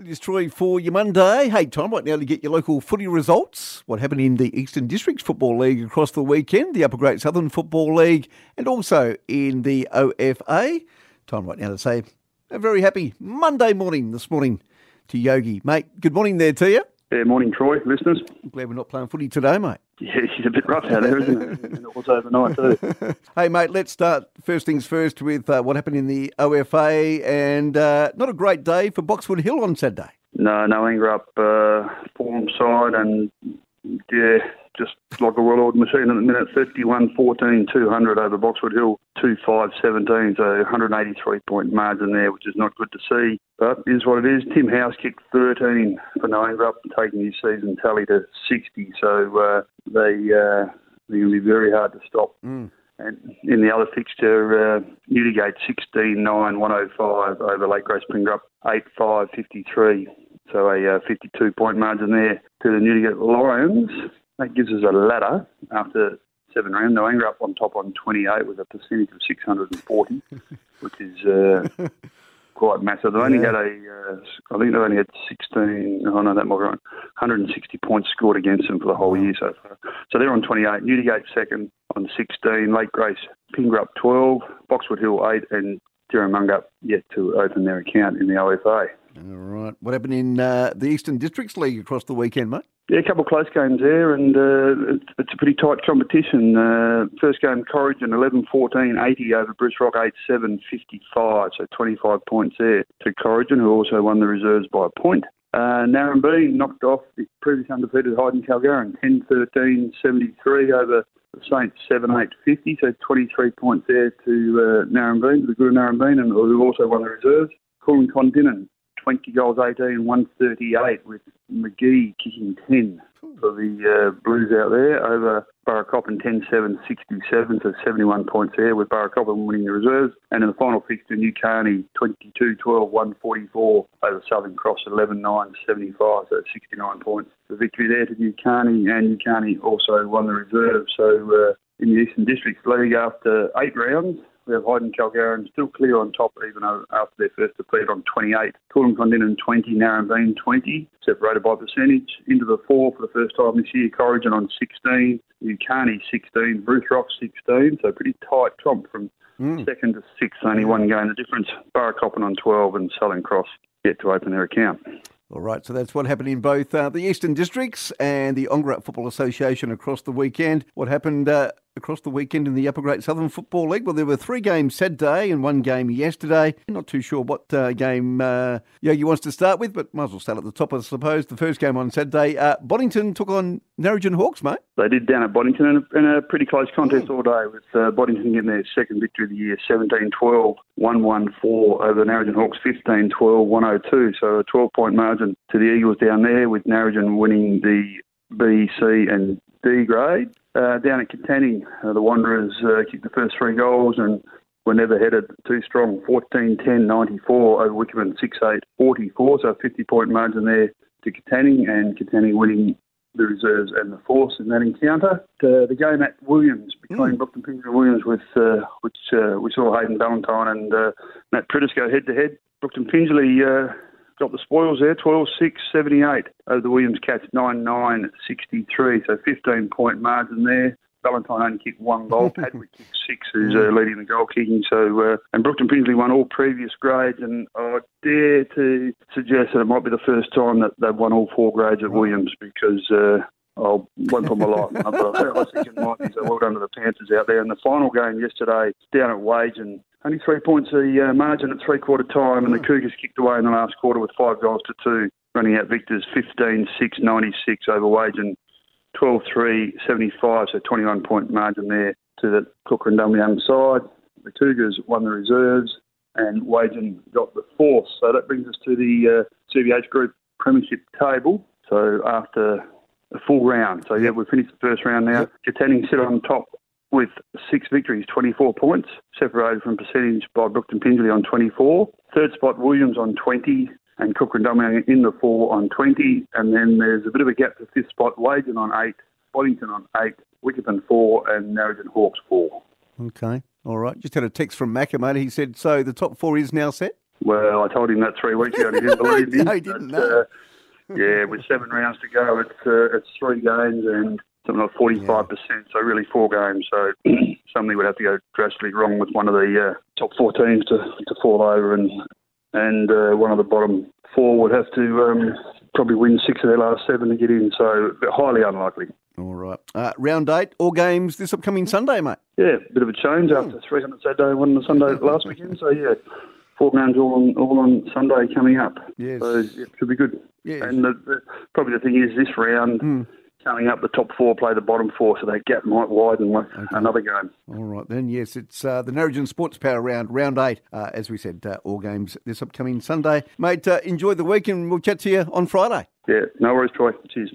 It is Troy for your Monday. Hey, time right now to get your local footy results. What happened in the Eastern Districts Football League across the weekend, the Upper Great Southern Football League, and also in the OFA. Time right now to say a very happy Monday morning this morning to Yogi. Mate, good morning there to you. Yeah, morning, Troy, listeners. I'm glad we're not playing footy today, mate. Yeah, she's a bit rough out there, isn't it? and it was overnight, too. hey, mate, let's start first things first with uh, what happened in the OFA, and uh, not a great day for Boxwood Hill on Saturday. No, no anger up uh, form side, and yeah, just like a well-oiled machine at the minute. 31 14 200 over Boxwood Hill, 2 5 17. So 183 point margin there, which is not good to see. But is what it is. Tim House kicked 13 for Noangra, taking his season tally to 60. So uh, they, uh, they're going to be very hard to stop. Mm. And in the other fixture, uh, Newdegate 16 9 105 over Lake Grace Pingrup 8 5 53. So a uh, 52 point margin there to the Newdegate Lions. That gives us a ladder after seven rounds. Noangra up on top on 28 with a percentage of 640, which is uh, quite massive. They've only Yeah. had a, uh, I think they've only had 16, oh no, that might be right, 160 points scored against them for the whole year so far. So they're on 28. Newdegate second on 16. Lake Grace, Pingrup 12. Boxwood Hill 8 and Jerramungup yet to open their account in the OFA. All right. What happened in uh, the Eastern Districts League across the weekend, mate? Yeah, a couple of close games there, and uh, it's, it's a pretty tight competition. Uh, first game, Corrigin 11 14 80 over Bruce Rock 8 7 55, so 25 points there to Corrigin, who also won the reserves by a point. Uh, Narembeen knocked off the previous undefeated Hyden Karlgarin 10 13 73 over Saints 7 8 50, so 23 points there to uh, Narembeen, the good of Narembeen, and who also won the reserves. Kulin Kondinin 20 goals 18 138 with McGee kicking 10 for the uh, Blues out there over Burracoppin 10 7 67, so 71 points there with Burracoppin winning the reserves. And in the final fixture, New Carney 22 12 144 over Southern Cross 11 9 75, so 69 points. The victory there to New Carney, and New Carney also won the reserves. So uh, in the Eastern Districts League, after eight rounds, we have Hyden Karlgarin still clear on top, even after their first defeat on 28. Kulin Kondinin 20, Narembeen 20, separated by percentage. Into the four for the first time this year, Corrigin on 16, Newcarney 16, Bruce Rock 16, so pretty tight comp from Mm. second to sixth, only one game. The difference, Burracoppin on 12 and Southern Cross yet to open their account. All right, so that's what happened in both uh, the Eastern Districts and the Ongerup Football Association across the weekend. What happened uh, across the weekend in the Upper Great Southern Football League? Well, there were three games Saturday and one game yesterday. Not too sure what uh, game uh, Yogi wants to start with, but might as well start at the top, I suppose. The first game on Saturday, uh, Boddington took on Narrogin Hawks, mate. They did down at Boddington in a, in a pretty close contest all day with uh, Boddington getting their second victory of the year 17 12, 1 1 4 over the Narrogin Hawks 15 12, 102. So a 12 point margin to the Eagles down there with Narrogin winning the B, C, and D grade. Uh, down at Katanning, uh, the Wanderers uh, kicked the first three goals and were never headed too strong 14 10 94 over Wickepin 6 8 44. So a 50 point margin there to Katanning and Katanning winning the reserves and the force in that encounter. Uh, the game at Williams between Mm. Brookton Pingelly and Williams, with uh, which uh, we saw Hayden Valentine and uh, Matt Prittis go head to head. Brookton Pingelly uh, got the spoils there, 12 6 78 over the Williams Cats, 9 9 63. So 15 point margin there. Valentine only kicked one goal. Padwick kicked six, who's uh, leading the goal kicking. So, uh, and Brookton Pingelly won all previous grades, and I dare to suggest that it might be the first time that they've won all four grades at Williams because. Uh, I won't put my life but I think it might be. So well done to the Panthers out there. And the final game yesterday, down at Wagin, and only three points the uh, margin at three quarter time, and the Cougars kicked away in the last quarter with five goals to two, running out victors 15 6 96 over Wagin 12 3 75, so 21 point margin there to the Cooker and Young side. The Cougars won the reserves, and Wagin got the fourth. So that brings us to the uh, CBH Group Premiership table. So after a full round, so yeah, we've finished the first round now. Katanning sit on top with six victories, 24 points, separated from percentage by Brookton Pingelly on 24. Third spot, Williams on 20, and Cook and Dominic in the four on 20. And then there's a bit of a gap to fifth spot, Wagin on eight, Boddington on eight, Wickerton four, and Narrogin Hawks four. Okay. All right. Just had a text from Macca, mate. He said, so the top four is now set? Well, I told him that three weeks ago. He didn't believe me. no, he didn't. But, No. uh, yeah, with seven rounds to go, it's uh, it's three games and something like forty five percent. So really four games. So something would have to go drastically wrong with one of the uh, top four teams to to fall over, and and uh, one of the bottom four would have to um, probably win six of their last seven to get in. So highly unlikely. All right. Uh, round eight, all games this upcoming Sunday, mate. Yeah, a bit of a change after 300 Saturday, one on the Sunday last weekend. So yeah, four games all on all on Sunday coming up. Yes. So it should be good. Yes. And the, the, probably the thing is, this round Hmm. Coming up, the top four play the bottom four, so that gap might widen with another game. All right, then. Yes, it's uh, the Narrogin Sports Power Round, round eight. Uh, as we said, uh, all games this upcoming Sunday. Mate, uh, enjoy the week and we'll chat to you on Friday. Yeah, no worries, Troy. Cheers.